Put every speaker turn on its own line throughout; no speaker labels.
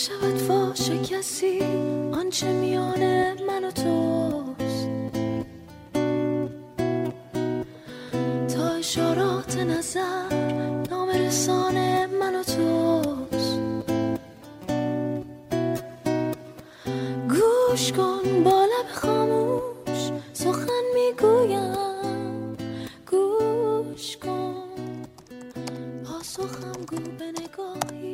نشود فاش کسی آنچه میان من و توست. تا اشارات نظر نام رسان من و توست. گوش کن با لب خاموش سخن می‌گویم. گوش کن. پاسخم گو به نگاهی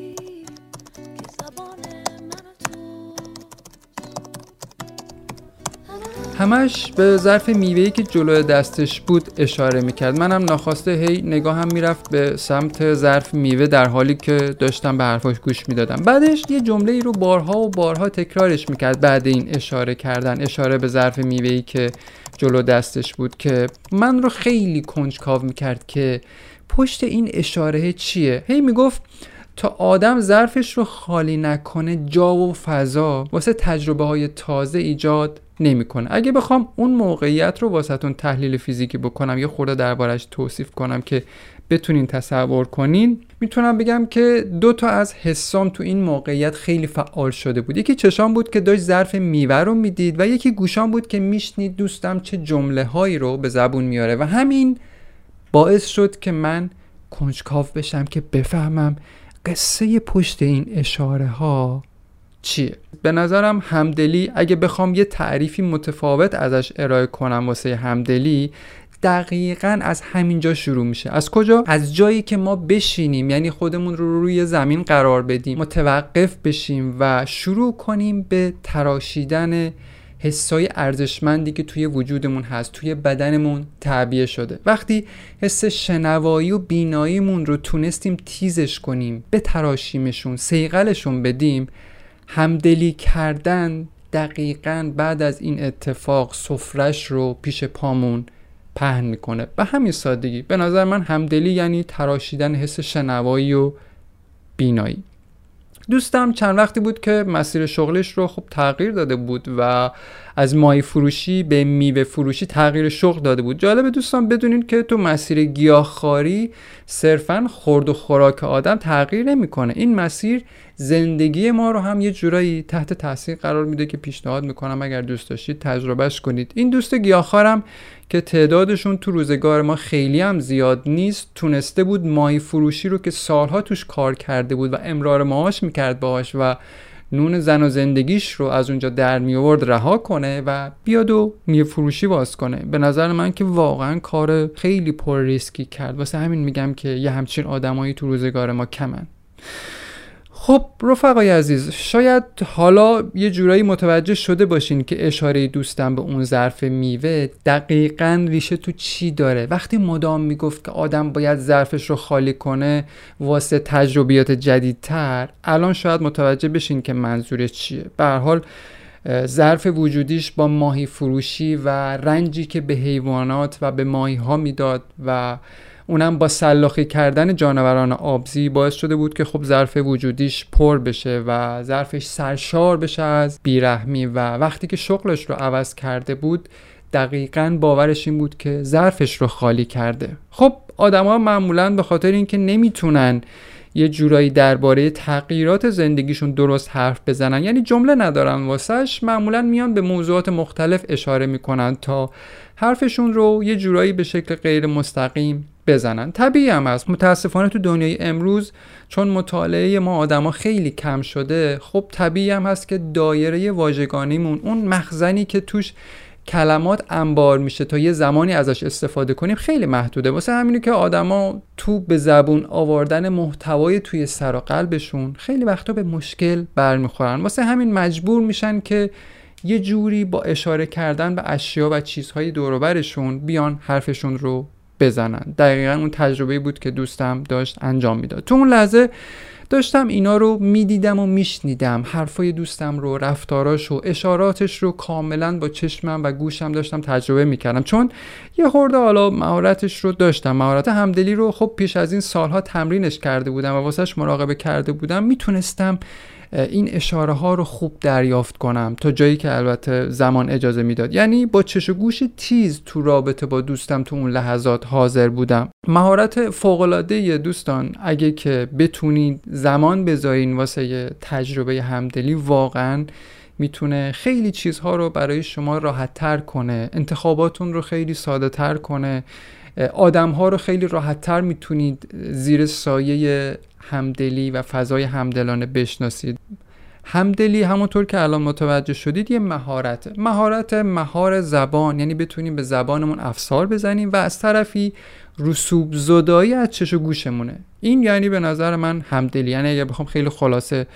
همش به ظرف میوهی که جلوی دستش بود اشاره می‌کرد. منم ناخواسته هی نگاهم می‌رفت به سمت ظرف میوه در حالی که داشتم به حرفاش گوش می‌دادم. بعدش یه جمله ای رو بارها و بارها تکرارش می‌کرد بعد این اشاره کردن اشاره به ظرف میوهی که جلو دستش بود که من رو خیلی کنجکاو می‌کرد که پشت این اشاره چیه؟ هی می‌گفت تا آدم ظرفش رو خالی نکنه جا و فضا واسه تجربه های تازه ایجاد نمی‌کنه. اگه بخوام اون موقعیت رو واسهتون تحلیل فیزیکی بکنم یه خورده دربارش توصیف کنم که بتونین تصور کنین می‌تونم بگم که دو تا از حسام تو این موقعیت خیلی فعال شده بود. یکی چشام بود که داشت ظرف میوه رو می‌دید و یکی گوشام بود که میشنید دوستم چه جمله هایی رو به زبون میاره و همین باعث شد که من کنجکاو بشم که بفهمم قصه پشت این اشاره ها چیه؟ به نظرم همدلی اگه بخوام یه تعریفی متفاوت ازش ارائه کنم واسه همدلی دقیقا از همینجا شروع میشه. از کجا؟ از جایی که ما بشینیم یعنی خودمون رو روی زمین قرار بدیم متوقف بشیم و شروع کنیم به تراشیدن حسای ارزشمندی که توی وجودمون هست توی بدنمون تعبیه شده. وقتی حس شنوایی و بیناییمون رو تونستیم تیزش کنیم بتراشیمشون سیقلشون بدیم همدلی کردن دقیقا بعد از این اتفاق سفرش رو پیش پامون پهن می‌کنه. به همین سادگی به نظر من همدلی یعنی تراشیدن حس شنوایی و بینایی. دوستم چند وقتی بود که مسیر شغلش رو خب تغییر داده بود و از مای فروشی به میوه فروشی تغییر شغل داده بود. جالبه دوستان بدونید که تو مسیر گیاهخواری صرفا خورد و خوراک آدم تغییر نمی‌کنه. این مسیر زندگی ما رو هم یه جورایی تحت تاثیر قرار میده که پیشنهاد می‌کنم اگر دوست داشتید تجربهش کنید. این دوست گیاهخوارم که تعدادشون تو روزگار ما خیلی هم زیاد نیست تونسته بود ماهی فروشی رو که سالها توش کار کرده بود و امرار معاش می‌کرد باهاش و نون زن و زندگیش رو از اونجا در می آورد رها کنه و بیاد و میوه فروشی باز کنه. به نظر من که واقعا کار خیلی پر ریسکی کرد. واسه همین میگم که یه همچین آدمایی تو روزگار ما کمن. خب رفقای عزیز شاید حالا یه جورایی متوجه شده باشین که اشاره دوستم به اون ظرف میوه دقیقا ریشه تو چی داره. وقتی مدام می‌گفت که آدم باید ظرفش رو خالی کنه واسه تجربیات جدیدتر الان شاید متوجه بشین که منظور چیه. به حال ظرف وجودیش با ماهی فروشی و رنجی که به حیوانات و به ماهی ها می‌داد و اونم با سلاخی کردن جانوران آبزی باعث شده بود که خب ظرف وجودیش پر بشه و ظرفش سرشار بشه از بیرحمی و وقتی که شغلش رو عوض کرده بود دقیقا باورش این بود که ظرفش رو خالی کرده. خب آدما معمولا به خاطر اینکه نمی‌تونن یه جورایی درباره تغییرات زندگیشون درست حرف بزنن یعنی جمله ندارن واسش معمولا میان به موضوعات مختلف اشاره می‌کنن تا حرفشون رو یه جورایی به شکل غیر مستقیم بزنن. طبیعی هم هست. متاسفانه تو دنیای امروز چون مطالعه ما آدما خیلی کم شده خب طبیعی هم هست که دایره واژگانیمون اون مخزنی که توش کلمات انبار میشه تا یه زمانی ازش استفاده کنیم خیلی محدوده. واسه همینه که آدما تو به زبون آوردن محتوای توی سر و قلبشون خیلی وقتا به مشکل برمیخورن. واسه همین مجبور میشن که یه جوری با اشاره کردن به اشیا و چیزهای دوروبرشون بیان حرفشون رو بزنن. دقیقا اون تجربه بود که دوستم داشت انجام می‌داد. تو اون لحظه داشتم اینا رو می‌دیدم و میشنیدم. حرفای دوستم رو رفتاراش و اشاراتش رو کاملا با چشمم و گوشم داشتم تجربه می‌کردم. چون یه خورده حالا مهارتش رو داشتم. مهارت همدلی رو خب پیش از این سالها تمرینش کرده بودم و واسهش مراقبه کرده بودم. می‌تونستم این اشاره ها رو خوب دریافت کنم تا جایی که البته زمان اجازه می‌داد. یعنی با چش و گوش تیز تو رابطه با دوستم تو اون لحظات حاضر بودم. مهارت فوق العاده دوستان اگه که بتونید زمان بذارین واسه تجربه همدلی واقعا می‌تونه خیلی چیزها رو برای شما راحت تر کنه. انتخاباتون رو خیلی ساده تر کنه. آدم ها رو خیلی راحت تر می‌تونید زیر سایه همدلی و فضای همدلانه بشناسید. همدلی همونطور که الان متوجه شدید یه مهارت. مهارت مهار زبان یعنی بتونیم به زبانمون افسار بزنیم و از طرفی رسوب زدایی از چش و گوشمونه. این یعنی به نظر من همدلی. یعنی اگه بخوام خیلی خلاصه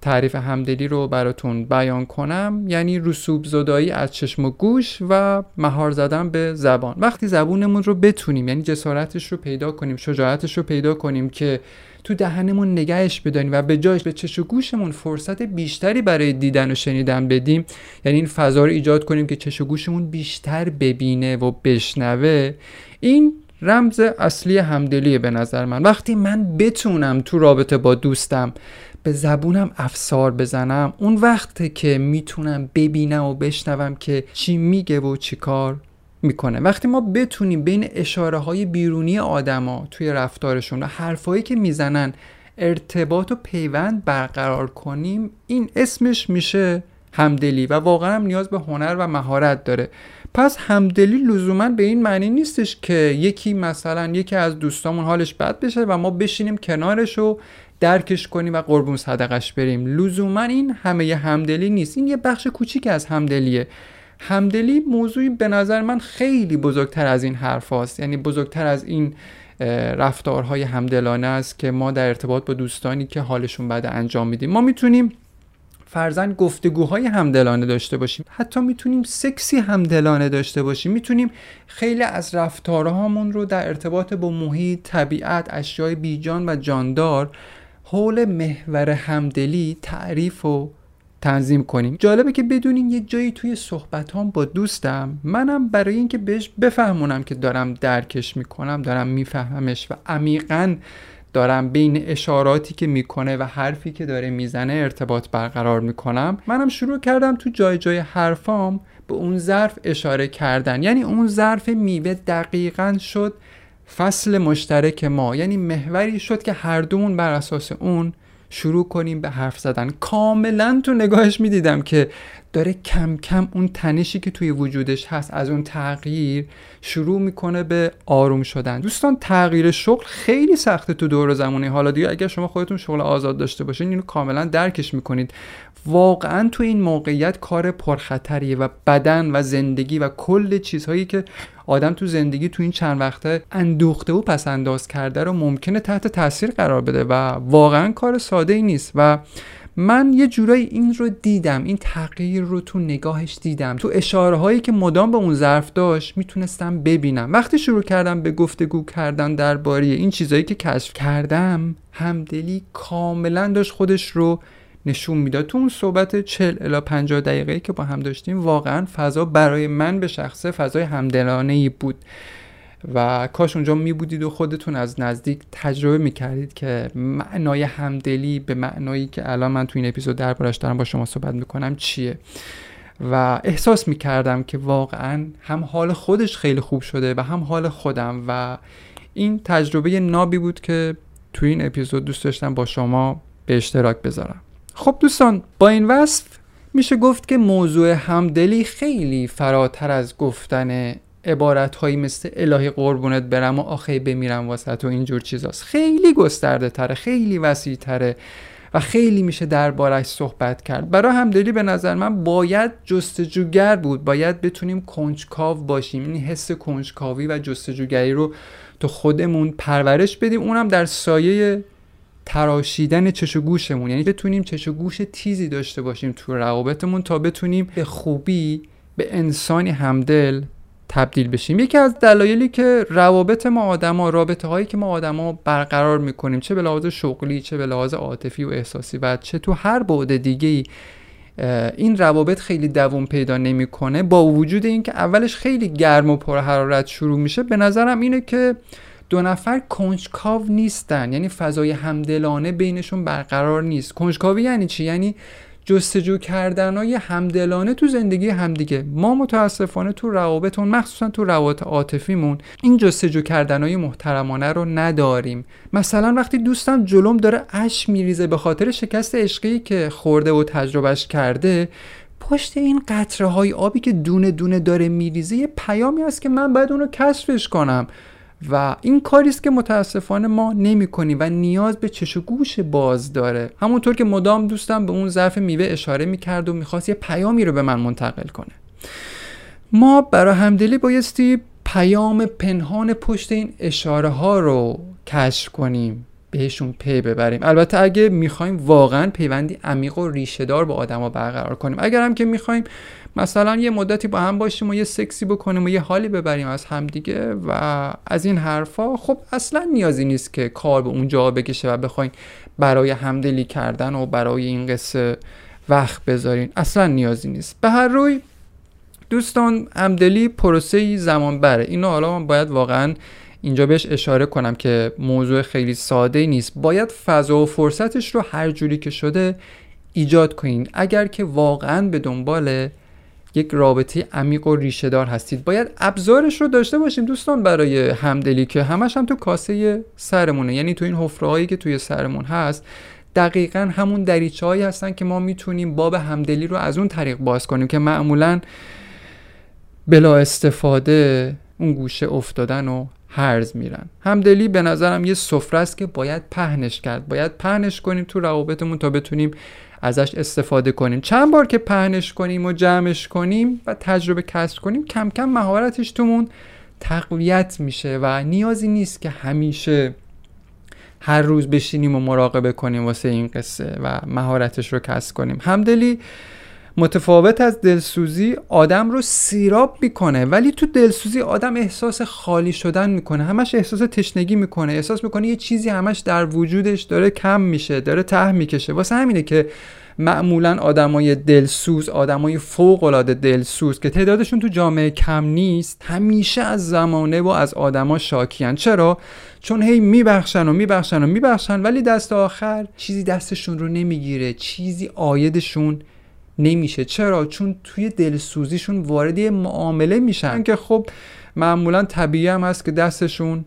تعریف همدلی رو براتون بیان کنم یعنی رسوب زدایی از چشم و گوش و مهار زدن به زبان. وقتی زبونمون رو بتونیم یعنی جسارتش رو پیدا کنیم شجاعتش رو پیدا کنیم که تو دهنمون نگهش بدانیم و به جایش به چش و گوشمون فرصت بیشتری برای دیدن و شنیدن بدیم. یعنی این فضا رو ایجاد کنیم که چش و گوشمون بیشتر ببینه و بشنوه. این رمز اصلی همدلیه به نظر من. وقتی من بتونم تو رابطه با دوستم به زبونم افسار بزنم اون وقته که می‌تونم ببینم و بشنوم که چی میگه و چی کار می‌کنه. وقتی ما بتونیم بین اشاره های بیرونی آدما توی رفتارشون و حرفایی که می‌زنن ارتباط و پیوند برقرار کنیم این اسمش میشه همدلی و واقعا هم نیاز به هنر و مهارت داره. پس همدلی لزوما به این معنی نیستش که یکی مثلا یکی از دوستامون حالش بد بشه و ما بشینیم کنارش و درکش کنیم و قربون صدقش بریم. لزوما این همه همدلی نیست. این یه بخش کوچیک از همدلیه. همدلی موضوعی به نظر من خیلی بزرگتر از این حرف هاست. یعنی بزرگتر از این رفتارهای همدلانه است که ما در ارتباط با دوستانی که حالشون بد انجام میدیم. ما می‌تونیم فرزن گفتگوهای همدلانه داشته باشیم. حتی می‌تونیم سکسی همدلانه داشته باشیم. می‌تونیم خیلی از رفتارهامون رو در ارتباط با محیط طبیعت اشیای بیجان و جاندار حول محور همدلی تعریف و تنظیم کنیم. جالبه که بدونین یه جایی توی صحبت هم با دوستم منم برای اینکه بهش بفهمونم که دارم درکش می‌کنم دارم میفهممش و عمیقا دارم بین اشاراتی که می‌کنه و حرفی که داره می‌زنه ارتباط برقرار می‌کنم. منم شروع کردم تو جای جای حرفام به اون ظرف اشاره کردن. یعنی اون ظرف میوه دقیقا شد فصل مشترک ما. یعنی محوری شد که هر دومون بر اساس اون شروع کنیم به حرف زدن. کاملا تو نگاهش می‌دیدم که داره کم کم اون تنشی که توی وجودش هست از اون تغییر شروع می‌کنه به آروم شدن. دوستان تغییر شغل خیلی سخته تو دور زمانی. حالا دیگه اگر شما خودتون شغل آزاد داشته باشین اینو کاملا درکش می‌کنید. واقعا تو این موقعیت کار پرخطریه و بدن و زندگی و کل چیزهایی که آدم تو زندگی تو این چند وقته اندوخته و پس انداز کرده رو ممکنه تحت تاثیر قرار بده و واقعا کار ساده ای نیست. و من یه جورایی این رو دیدم این تغییر رو تو نگاهش دیدم. تو اشاره هایی که مدام به اون ظرف داشت می‌تونستم ببینم. وقتی شروع کردم به گفتگو کردن درباره این چیزهایی که کشف کردم همدلی کاملا داشت خودش رو نشون می‌داد. تو اون صحبت 40 الی 50 دقیقه که با هم داشتیم واقعا فضا برای من به شخصه فضای همدلانه ای بود. و کاش اونجا می بودید و خودتون از نزدیک تجربه می کردید که معنای همدلی به معنایی که الان من تو این اپیزود دربارش دارم با شما صحبت می‌کنم چیه. و احساس می کردم که واقعا هم حال خودش خیلی خوب شده و هم حال خودم و این تجربه نابی بود که تو این اپیزود دوست داشتم با شما به اشتراک بذارم. خب دوستان با این وصف میشه گفت که موضوع همدلی خیلی فراتر از گفتن عبارت هایی مثل الهی قربونت برم و آخه بمیرم واسه و اینجور چیزاست. خیلی گسترده تره خیلی وسیع تره و خیلی میشه دربارش صحبت کرد. برای همدلی به نظر من باید جستجوگر بود. باید بتونیم کنجکاو باشیم. این حس کنجکاوی و جستجوگری رو تو خودمون پرورش بدیم. اونم در سایه تراشیدن چش و گوشمون. یعنی بتونیم چش و گوش تیزی داشته باشیم تو روابطمون تا بتونیم به خوبی به انسانی همدل تبدیل بشیم. یکی از دلایلی که روابط ما آدما رابطه هایی که ما آدما برقرار می‌کنیم چه به لحاظ شغلی چه به لحاظ عاطفی و احساسی و چه تو هر بعد دیگه ای این روابط خیلی دوام پیدا نمی‌کنه. با وجود اینکه اولش خیلی گرم و پر حرارت شروع میشه به نظرم اینه که دو نفر کنجکاو نیستن. یعنی فضای همدلانه بینشون برقرار نیست. کنجکاوی یعنی چی؟ یعنی جستجو کردن های همدلانه تو زندگی همدیگه. ما متاسفانه تو روابطمون مخصوصا تو روابط عاطفیمون این جستجو کردن های محترمانه رو نداریم. مثلا وقتی دوستم جلوم داره اش میریزه به خاطر شکست عشقی که خورده و تجربهش کرده پشت این قطره های آبی که دونه دونه داره میریزه یه پیامی هست که من باید اون رو کشفش کنم. و این کاری است که متاسفانه ما نمی کنیم و نیاز به چش و گوش باز داره. همونطور که مدام دوستم به اون ظرف میوه اشاره می‌کرد و می‌خواست یه پیامی رو به من منتقل کنه. ما برای همدلی بایستی پیام پنهان پشت این اشاره ها رو کشف کنیم. بهشون پی ببریم. البته اگه می‌خوایم واقعا پیوندی عمیق و ریشهدار با آدما برقرار کنیم. اگر هم که می‌خوایم مثلا یه مدتی با هم باشیم و یه سکسی بکنیم و یه حالی ببریم از همدیگه و از این حرفا خب اصلا نیازی نیست که کار به اونجا بکشه و بخواین برای همدلی کردن و برای این قصه وقت بذارین. اصلا نیازی نیست. به هر روی دوستان همدلی پروسه زمان بره. اینو حالا من باید واقعا اینجا بهش اشاره کنم که موضوع خیلی ساده نیست. باید فضا و فرصتش رو هر جوری که شده ایجاد کنین. اگر که واقعا به دنبال یک رابطه عمیق و ریشه دار هستید باید ابزارش رو داشته باشیم دوستان برای همدلی که همش هم تو کاسه سرمونه. یعنی تو این حفره که توی سرمون هست دقیقا همون دریچه هایی هستن که ما می‌تونیم باب همدلی رو از اون طریق باز کنیم که معمولا بلا استفاده اون گوشه افتادن و هرز میرن. همدلی به نظرم یه سفره است که باید پهنش کرد. باید پهنش کنیم تو روابطمون تا بتونیم ازش استفاده کنیم. چند بار که پهنش کنیم و جمعش کنیم و تجربه کسب کنیم کم کم مهارتش تومون تقویت میشه و نیازی نیست که همیشه هر روز بشینیم و مراقبه کنیم واسه این قصه و مهارتش رو کسب کنیم. همدلی متفاوت از دلسوزی آدم رو سیراب می‌کنه ولی تو دلسوزی آدم احساس خالی شدن می‌کنه. همش احساس تشنگی می‌کنه. احساس می‌کنه یه چیزی همش در وجودش داره کم میشه داره ته می‌کشه. واسه همینه که معمولا آدمای دلسوز آدمای فوق العاده دلسوز که تعدادشون تو جامعه کم نیست همیشه از زمانه و از آدما شاکیان چرا؟ چون هی میبخشن و میبخشن و میبخشن ولی دست آخر چیزی دستشون رو نمی‌گیره چیزی آیدشون نمیشه. چرا؟ چون توی دلسوزیشون وارد یه معامله میشن که خب معمولا طبیعی هم هست که دستشون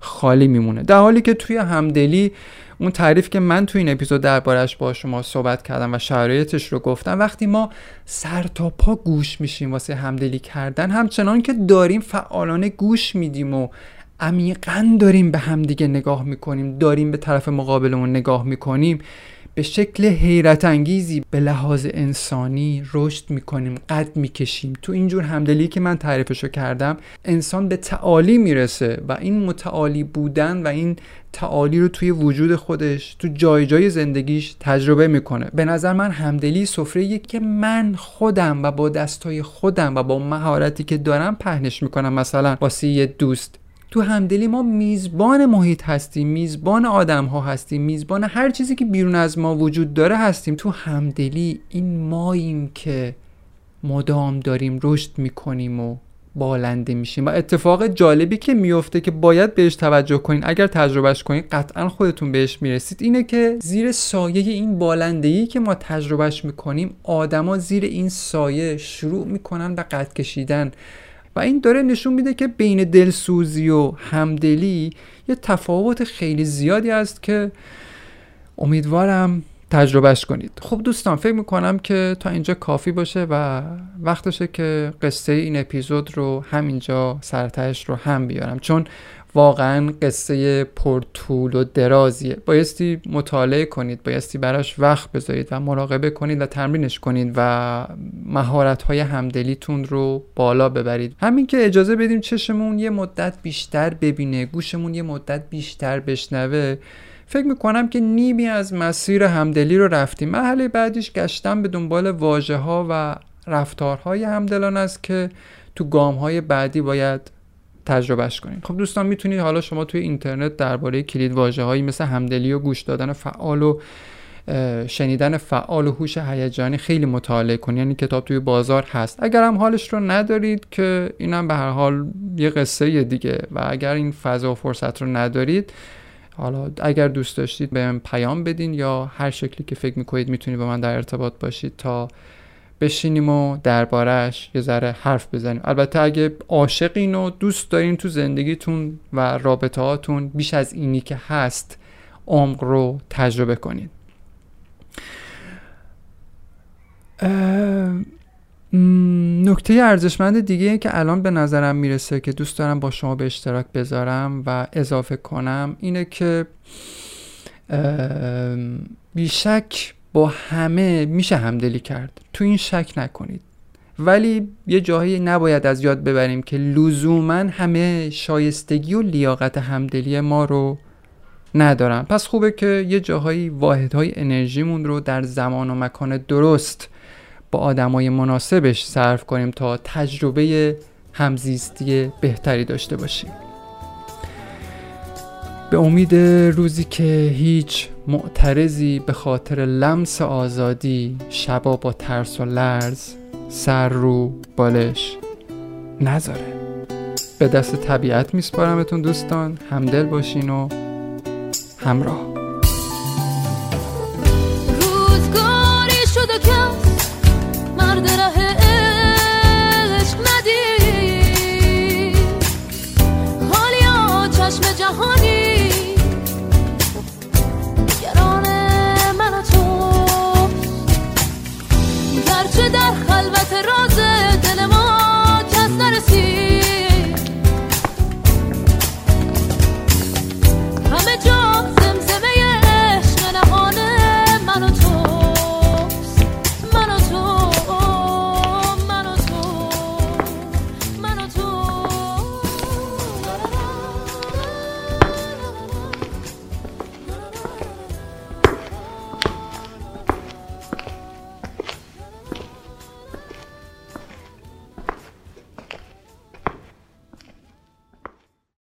خالی میمونه. در حالی که توی همدلی اون تعریف که من توی این اپیزود دربارش با شما صحبت کردم و شرایطش رو گفتم وقتی ما سر تا پا گوش میشیم واسه همدلی کردن همچنان که داریم فعالانه گوش میدیم و عمیقا داریم به همدیگه نگاه می‌کنیم داریم به طرف مقابلمون نگاه می‌کنیم به شکل حیرت انگیزی به لحاظ انسانی رشد می‌کنیم قد می‌کشیم. تو اینجور همدلی که من تعریفشو کردم انسان به تعالی می‌رسه و این متعالی بودن و این تعالی رو توی وجود خودش تو جای جای زندگیش تجربه می‌کنه. به نظر من همدلی سفره که من خودم و با دستای خودم و با مهارتی که دارم پهنش می‌کنم. مثلا واسه یه دوست تو همدلی ما میزبان محیط هستیم میزبان آدم ها هستیم میزبان هر چیزی که بیرون از ما وجود داره هستیم. تو همدلی این ماییم که مدام داریم رشد می‌کنیم و بالنده میشیم. و اتفاق جالبی که میفته که باید بهش توجه کنین اگر تجربهش کنین قطعا خودتون بهش می‌رسید اینه که زیر سایه این بالندگی که ما تجربهش می‌کنیم آدما زیر این سایه شروع می‌کنن به قد کشیدن. و این داره نشون میده که بین دلسوزی و همدلی یه تفاوت خیلی زیادی است که امیدوارم تجربهش کنید. خب دوستان فکر می‌کنم که تا اینجا کافی باشه و وقتشه که قصه این اپیزود رو همینجا سرتش رو هم بیارم. چون واقعا قصه پرطول و درازیه. بایستی مطالعه کنید بایستی براش وقت بذارید و مراقبه کنید و تمرینش کنید و مهارت های همدلیتون رو بالا ببرید. همین که اجازه بدیم چشمون یه مدت بیشتر ببینه گوشمون یه مدت بیشتر بشنوه فکر می‌کنم که نیمی از مسیر همدلی رو رفتیم. محله بعدیش گشتن به دنبال واژه ها و رفتارهای همدلان است که تو گام های بعدی باید تجربهش کنید خب دوستان می‌تونید حالا شما توی اینترنت درباره کلید واژه هایی مثل همدلی و گوش دادن فعال و شنیدن فعال و هوش هیجانی خیلی مطالعه کنید یعنی کتاب توی بازار هست. اگر هم حالش رو ندارید که اینم به هر حال یه قصه دیگه و اگر این فضا و فرصت رو ندارید حالا اگر دوست داشتید به پیام بدین یا هر شکلی که فکر می‌کنید می‌تونید با من در ارتباط باشید تا بشینیم و دربارهش یه ذره حرف بزنیم. البته اگه عاشقین و دوست دارین تو زندگیتون و رابطه هاتون بیش از اینی که هست عمق رو تجربه کنید نکته ارزشمند دیگه که الان به نظرم می‌رسه که دوست دارم با شما به اشتراک بذارم و اضافه کنم اینه که بیشک با همه میشه همدلی کرد. تو این شک نکنید. ولی یه جاهایی نباید از یاد ببریم که لزوما همه شایستگی و لیاقت همدلی ما رو ندارن. پس خوبه که یه جاهایی واحدهای انرژیمون رو در زمان و مکان درست با آدمای مناسبش صرف کنیم تا تجربه همزیستی بهتری داشته باشیم. به امید روزی که هیچ معترضی به خاطر لمس آزادی شبا با ترس و لرز سر رو بالش نذاره. به دست طبیعت میسپارمتون دوستان. همدل باشین و همراه.